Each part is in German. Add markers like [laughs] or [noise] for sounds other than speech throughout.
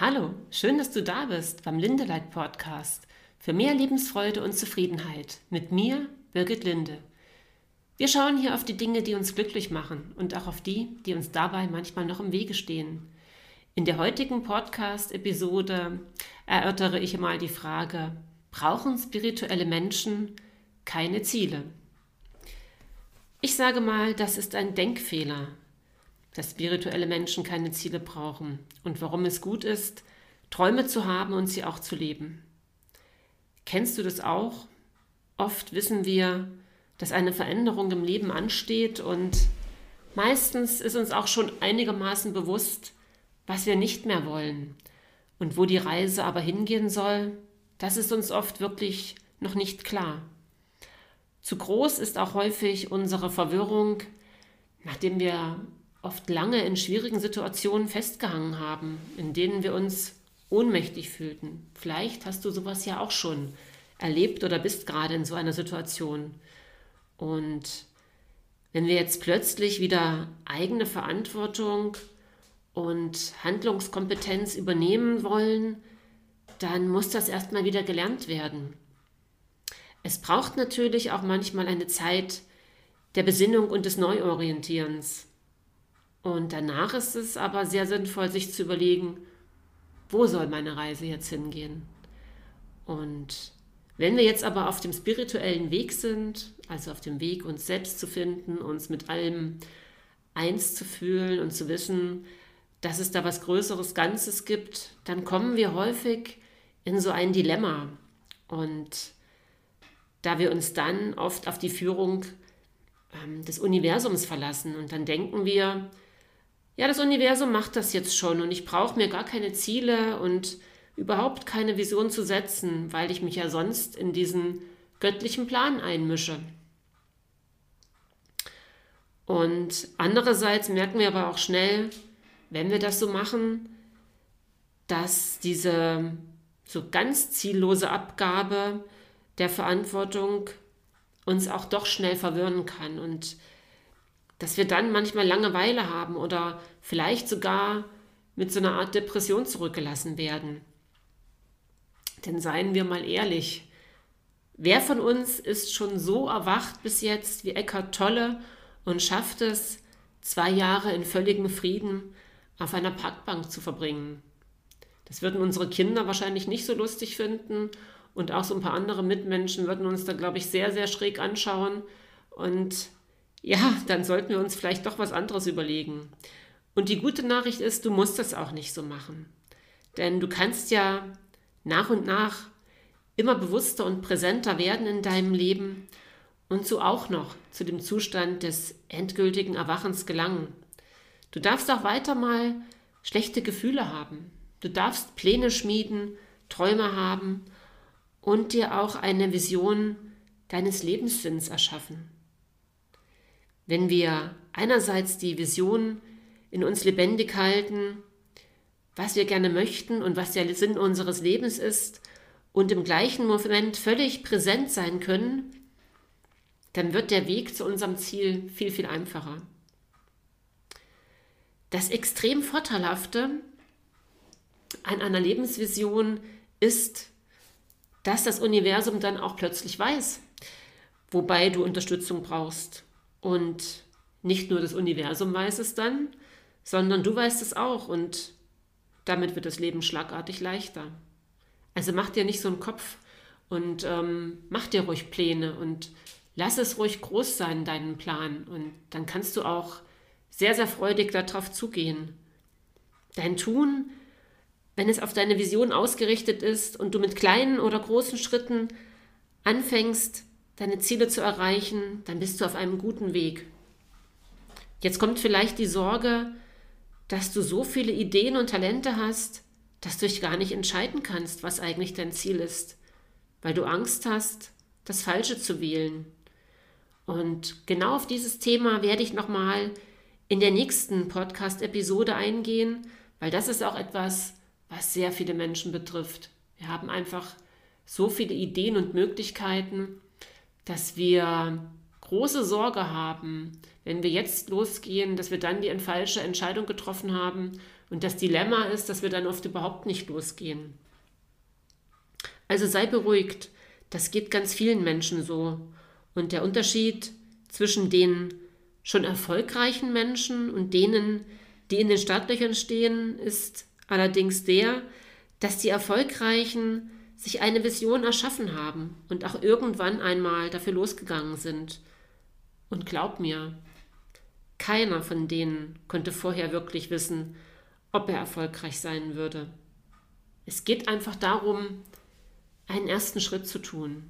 Hallo, schön, dass du da bist beim Lindeleit Podcast für mehr Lebensfreude und Zufriedenheit mit mir, Birgit Linde. Wir schauen hier auf die Dinge, die uns glücklich machen und auch auf die, die uns dabei manchmal noch im Wege stehen. In der heutigen Podcast-Episode erörtere ich mal die Frage, brauchen spirituelle Menschen keine Ziele? Ich sage mal, das ist ein Denkfehler, dass spirituelle Menschen keine Ziele brauchen und warum es gut ist, Träume zu haben und sie auch zu leben. Kennst du das auch? Oft wissen wir, dass eine Veränderung im Leben ansteht und meistens ist uns auch schon einigermaßen bewusst, was wir nicht mehr wollen und wo die Reise aber hingehen soll, das ist uns oft wirklich noch nicht klar. Zu groß ist auch häufig unsere Verwirrung, nachdem wir oft lange in schwierigen Situationen festgehangen haben, in denen wir uns ohnmächtig fühlten. Vielleicht hast du sowas ja auch schon erlebt oder bist gerade in so einer Situation. Und wenn wir jetzt plötzlich wieder eigene Verantwortung und Handlungskompetenz übernehmen wollen, dann muss das erstmal wieder gelernt werden. Es braucht natürlich auch manchmal eine Zeit der Besinnung und des Neuorientierens. Und danach ist es aber sehr sinnvoll, sich zu überlegen, wo soll meine Reise jetzt hingehen? Und wenn wir jetzt aber auf dem spirituellen Weg sind, also auf dem Weg, uns selbst zu finden, uns mit allem eins zu fühlen und zu wissen, dass es da was Größeres Ganzes gibt, dann kommen wir häufig in so ein Dilemma. Und da wir uns dann oft auf die Führung ähm, des Universums verlassen und dann denken wir, ja, das Universum macht das jetzt schon und ich brauche mir gar keine Ziele und überhaupt keine Vision zu setzen, weil ich mich ja sonst in diesen göttlichen Plan einmische. Und andererseits merken wir aber auch schnell, wenn wir das so machen, dass diese so ganz ziellose Abgabe der Verantwortung uns auch doch schnell verwirren kann und dass wir dann manchmal Langeweile haben oder vielleicht sogar mit so einer Art Depression zurückgelassen werden. Denn seien wir mal ehrlich, wer von uns ist schon so erwacht bis jetzt wie Eckhart Tolle und schafft es, zwei Jahre in völligem Frieden auf einer Parkbank zu verbringen? Das würden unsere Kinder wahrscheinlich nicht so lustig finden und auch so ein paar andere Mitmenschen würden uns da, glaube ich, sehr, sehr schräg anschauen und ja, dann sollten wir uns vielleicht doch was anderes überlegen. Und die gute Nachricht ist, du musst das auch nicht so machen. Denn du kannst ja nach und nach immer bewusster und präsenter werden in deinem Leben und so auch noch zu dem Zustand des endgültigen Erwachens gelangen. Du darfst auch weiter mal schlechte Gefühle haben. Du darfst Pläne schmieden, Träume haben und dir auch eine Vision deines Lebenssinns erschaffen wenn wir einerseits die Vision in uns lebendig halten, was wir gerne möchten und was der Sinn unseres Lebens ist, und im gleichen Moment völlig präsent sein können, dann wird der Weg zu unserem Ziel viel, viel einfacher. Das extrem Vorteilhafte an einer Lebensvision ist, dass das Universum dann auch plötzlich weiß, wobei du Unterstützung brauchst. Und nicht nur das Universum weiß es dann, sondern du weißt es auch und damit wird das Leben schlagartig leichter. Also mach dir nicht so einen Kopf und ähm, mach dir ruhig Pläne und lass es ruhig groß sein, deinen Plan. Und dann kannst du auch sehr, sehr freudig darauf zugehen. Dein Tun, wenn es auf deine Vision ausgerichtet ist und du mit kleinen oder großen Schritten anfängst, deine Ziele zu erreichen, dann bist du auf einem guten Weg. Jetzt kommt vielleicht die Sorge, dass du so viele Ideen und Talente hast, dass du dich gar nicht entscheiden kannst, was eigentlich dein Ziel ist, weil du Angst hast, das Falsche zu wählen. Und genau auf dieses Thema werde ich nochmal in der nächsten Podcast-Episode eingehen, weil das ist auch etwas, was sehr viele Menschen betrifft. Wir haben einfach so viele Ideen und Möglichkeiten dass wir große Sorge haben, wenn wir jetzt losgehen, dass wir dann die falsche Entscheidung getroffen haben Und das Dilemma ist, dass wir dann oft überhaupt nicht losgehen. Also sei beruhigt, das geht ganz vielen Menschen so. Und der Unterschied zwischen den schon erfolgreichen Menschen und denen, die in den Startlöchern stehen, ist allerdings der, dass die Erfolgreichen sich eine Vision erschaffen haben und auch irgendwann einmal dafür losgegangen sind. Und glaub mir, keiner von denen konnte vorher wirklich wissen, ob er erfolgreich sein würde. Es geht einfach darum, einen ersten Schritt zu tun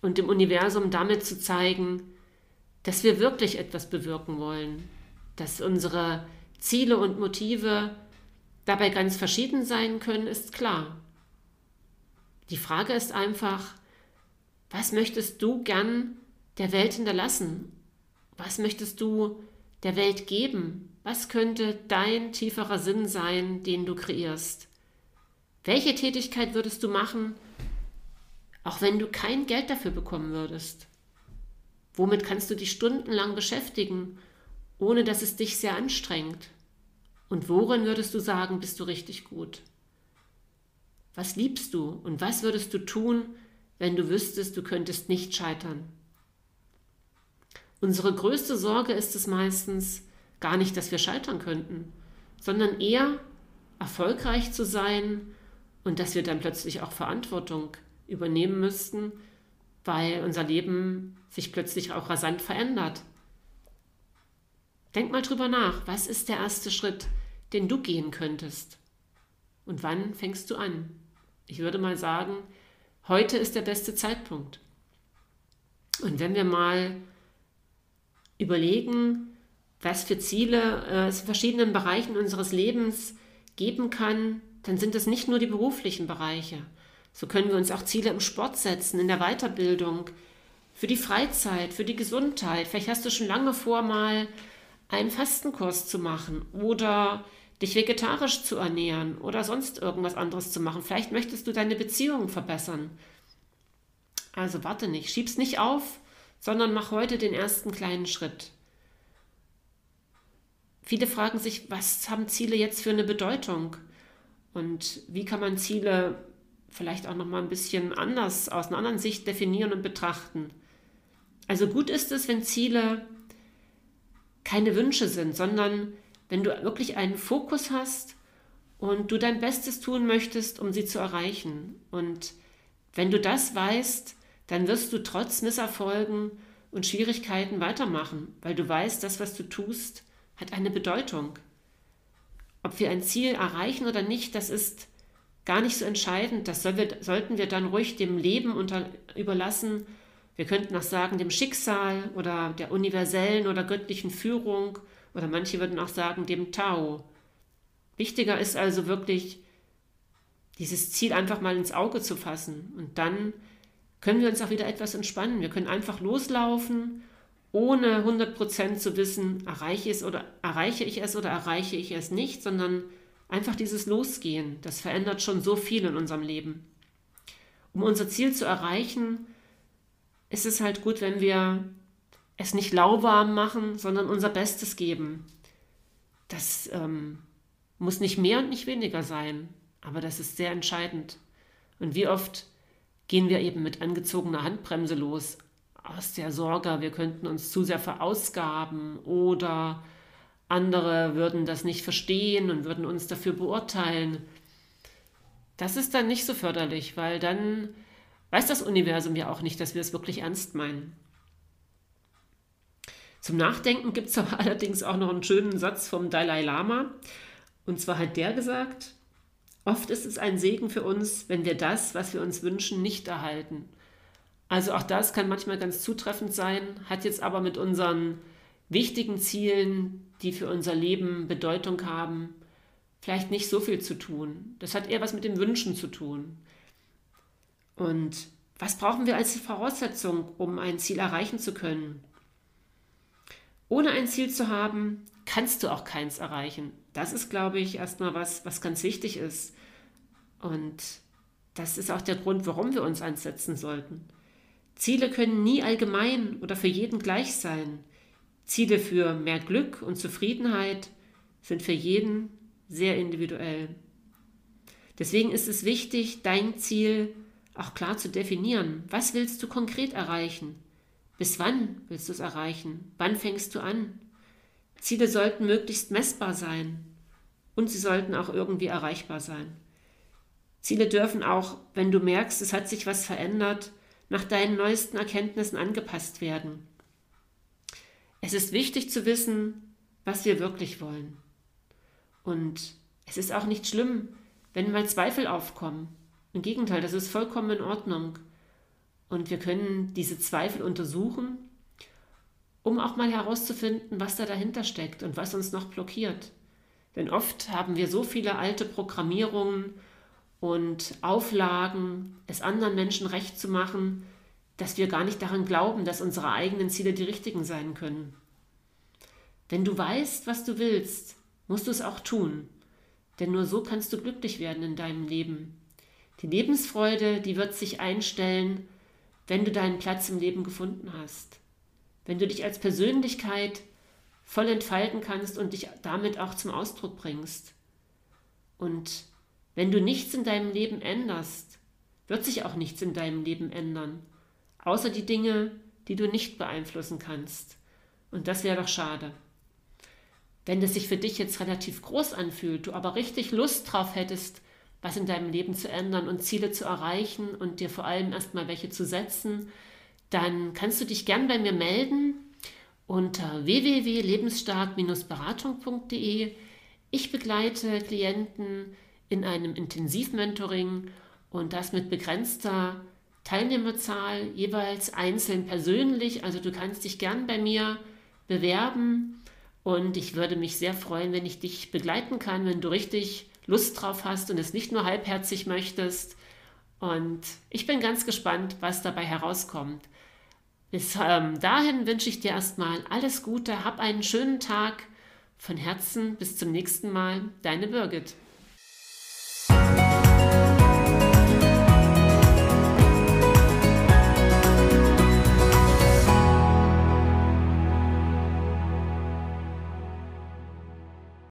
und dem Universum damit zu zeigen, dass wir wirklich etwas bewirken wollen, dass unsere Ziele und Motive dabei ganz verschieden sein können, ist klar. Die Frage ist einfach, was möchtest du gern der Welt hinterlassen? Was möchtest du der Welt geben? Was könnte dein tieferer Sinn sein, den du kreierst? Welche Tätigkeit würdest du machen, auch wenn du kein Geld dafür bekommen würdest? Womit kannst du dich stundenlang beschäftigen, ohne dass es dich sehr anstrengt? Und worin würdest du sagen, bist du richtig gut? Was liebst du und was würdest du tun, wenn du wüsstest, du könntest nicht scheitern? Unsere größte Sorge ist es meistens gar nicht, dass wir scheitern könnten, sondern eher erfolgreich zu sein und dass wir dann plötzlich auch Verantwortung übernehmen müssten, weil unser Leben sich plötzlich auch rasant verändert. Denk mal drüber nach, was ist der erste Schritt, den du gehen könntest? Und wann fängst du an? Ich würde mal sagen, heute ist der beste Zeitpunkt. Und wenn wir mal überlegen, was für Ziele äh, es in verschiedenen Bereichen unseres Lebens geben kann, dann sind es nicht nur die beruflichen Bereiche. So können wir uns auch Ziele im Sport setzen, in der Weiterbildung, für die Freizeit, für die Gesundheit. Vielleicht hast du schon lange vor, mal einen Fastenkurs zu machen oder dich vegetarisch zu ernähren oder sonst irgendwas anderes zu machen. Vielleicht möchtest du deine Beziehungen verbessern. Also warte nicht, schieb's nicht auf, sondern mach heute den ersten kleinen Schritt. Viele fragen sich, was haben Ziele jetzt für eine Bedeutung? Und wie kann man Ziele vielleicht auch noch mal ein bisschen anders aus einer anderen Sicht definieren und betrachten? Also gut ist es, wenn Ziele keine Wünsche sind, sondern wenn du wirklich einen Fokus hast und du dein Bestes tun möchtest, um sie zu erreichen. Und wenn du das weißt, dann wirst du trotz Misserfolgen und Schwierigkeiten weitermachen, weil du weißt, das, was du tust, hat eine Bedeutung. Ob wir ein Ziel erreichen oder nicht, das ist gar nicht so entscheidend. Das wir, sollten wir dann ruhig dem Leben unter, überlassen. Wir könnten auch sagen, dem Schicksal oder der universellen oder göttlichen Führung oder manche würden auch sagen, dem Tao. Wichtiger ist also wirklich, dieses Ziel einfach mal ins Auge zu fassen und dann können wir uns auch wieder etwas entspannen. Wir können einfach loslaufen, ohne 100% zu wissen, erreiche, es oder, erreiche ich es oder erreiche ich es nicht, sondern einfach dieses Losgehen. Das verändert schon so viel in unserem Leben. Um unser Ziel zu erreichen, ist es halt gut, wenn wir es nicht lauwarm machen, sondern unser Bestes geben. Das ähm, muss nicht mehr und nicht weniger sein, aber das ist sehr entscheidend. Und wie oft gehen wir eben mit angezogener Handbremse los, aus der Sorge, wir könnten uns zu sehr verausgaben oder andere würden das nicht verstehen und würden uns dafür beurteilen. Das ist dann nicht so förderlich, weil dann weiß das Universum ja auch nicht, dass wir es wirklich ernst meinen. Zum Nachdenken gibt es aber [laughs] allerdings auch noch einen schönen Satz vom Dalai Lama. Und zwar hat der gesagt, Oft ist es ein Segen für uns, wenn wir das, was wir uns wünschen, nicht erhalten. Also auch das kann manchmal ganz zutreffend sein, hat jetzt aber mit unseren wichtigen Zielen, die für unser Leben Bedeutung haben, vielleicht nicht so viel zu tun. Das hat eher was mit den Wünschen zu tun. Und was brauchen wir als Voraussetzung, um ein Ziel erreichen zu können? Ohne ein Ziel zu haben, kannst du auch keins erreichen. Das ist, glaube ich, erstmal was, was ganz wichtig ist. Und das ist auch der Grund, warum wir uns ansetzen sollten. Ziele können nie allgemein oder für jeden gleich sein. Ziele für mehr Glück und Zufriedenheit sind für jeden sehr individuell. Deswegen ist es wichtig, dein Ziel auch klar zu definieren. Was willst du konkret erreichen? Bis wann willst du es erreichen? Wann fängst du an? Ziele sollten möglichst messbar sein und sie sollten auch irgendwie erreichbar sein. Ziele dürfen auch, wenn du merkst, es hat sich was verändert, nach deinen neuesten Erkenntnissen angepasst werden. Es ist wichtig zu wissen, was wir wirklich wollen. Und es ist auch nicht schlimm, wenn mal Zweifel aufkommen. Im Gegenteil, das ist vollkommen in Ordnung. Und wir können diese Zweifel untersuchen, um auch mal herauszufinden, was da dahinter steckt und was uns noch blockiert. Denn oft haben wir so viele alte Programmierungen und Auflagen, es anderen Menschen recht zu machen, dass wir gar nicht daran glauben, dass unsere eigenen Ziele die richtigen sein können. Wenn du weißt, was du willst, musst du es auch tun. Denn nur so kannst du glücklich werden in deinem Leben. Die Lebensfreude, die wird sich einstellen, wenn du deinen Platz im Leben gefunden hast. Wenn du dich als Persönlichkeit voll entfalten kannst und dich damit auch zum Ausdruck bringst. Und wenn du nichts in deinem Leben änderst, wird sich auch nichts in deinem Leben ändern, außer die Dinge, die du nicht beeinflussen kannst. Und das wäre doch schade. Wenn es sich für dich jetzt relativ groß anfühlt, du aber richtig Lust drauf hättest, was in deinem Leben zu ändern und Ziele zu erreichen und dir vor allem erstmal welche zu setzen, dann kannst du dich gern bei mir melden unter www.lebensstark-beratung.de. Ich begleite Klienten in einem Intensivmentoring und das mit begrenzter Teilnehmerzahl, jeweils einzeln persönlich. Also du kannst dich gern bei mir bewerben und ich würde mich sehr freuen, wenn ich dich begleiten kann, wenn du richtig Lust drauf hast und es nicht nur halbherzig möchtest. Und ich bin ganz gespannt, was dabei herauskommt. Bis ähm, dahin wünsche ich dir erstmal alles Gute, hab einen schönen Tag. Von Herzen bis zum nächsten Mal, deine Birgit.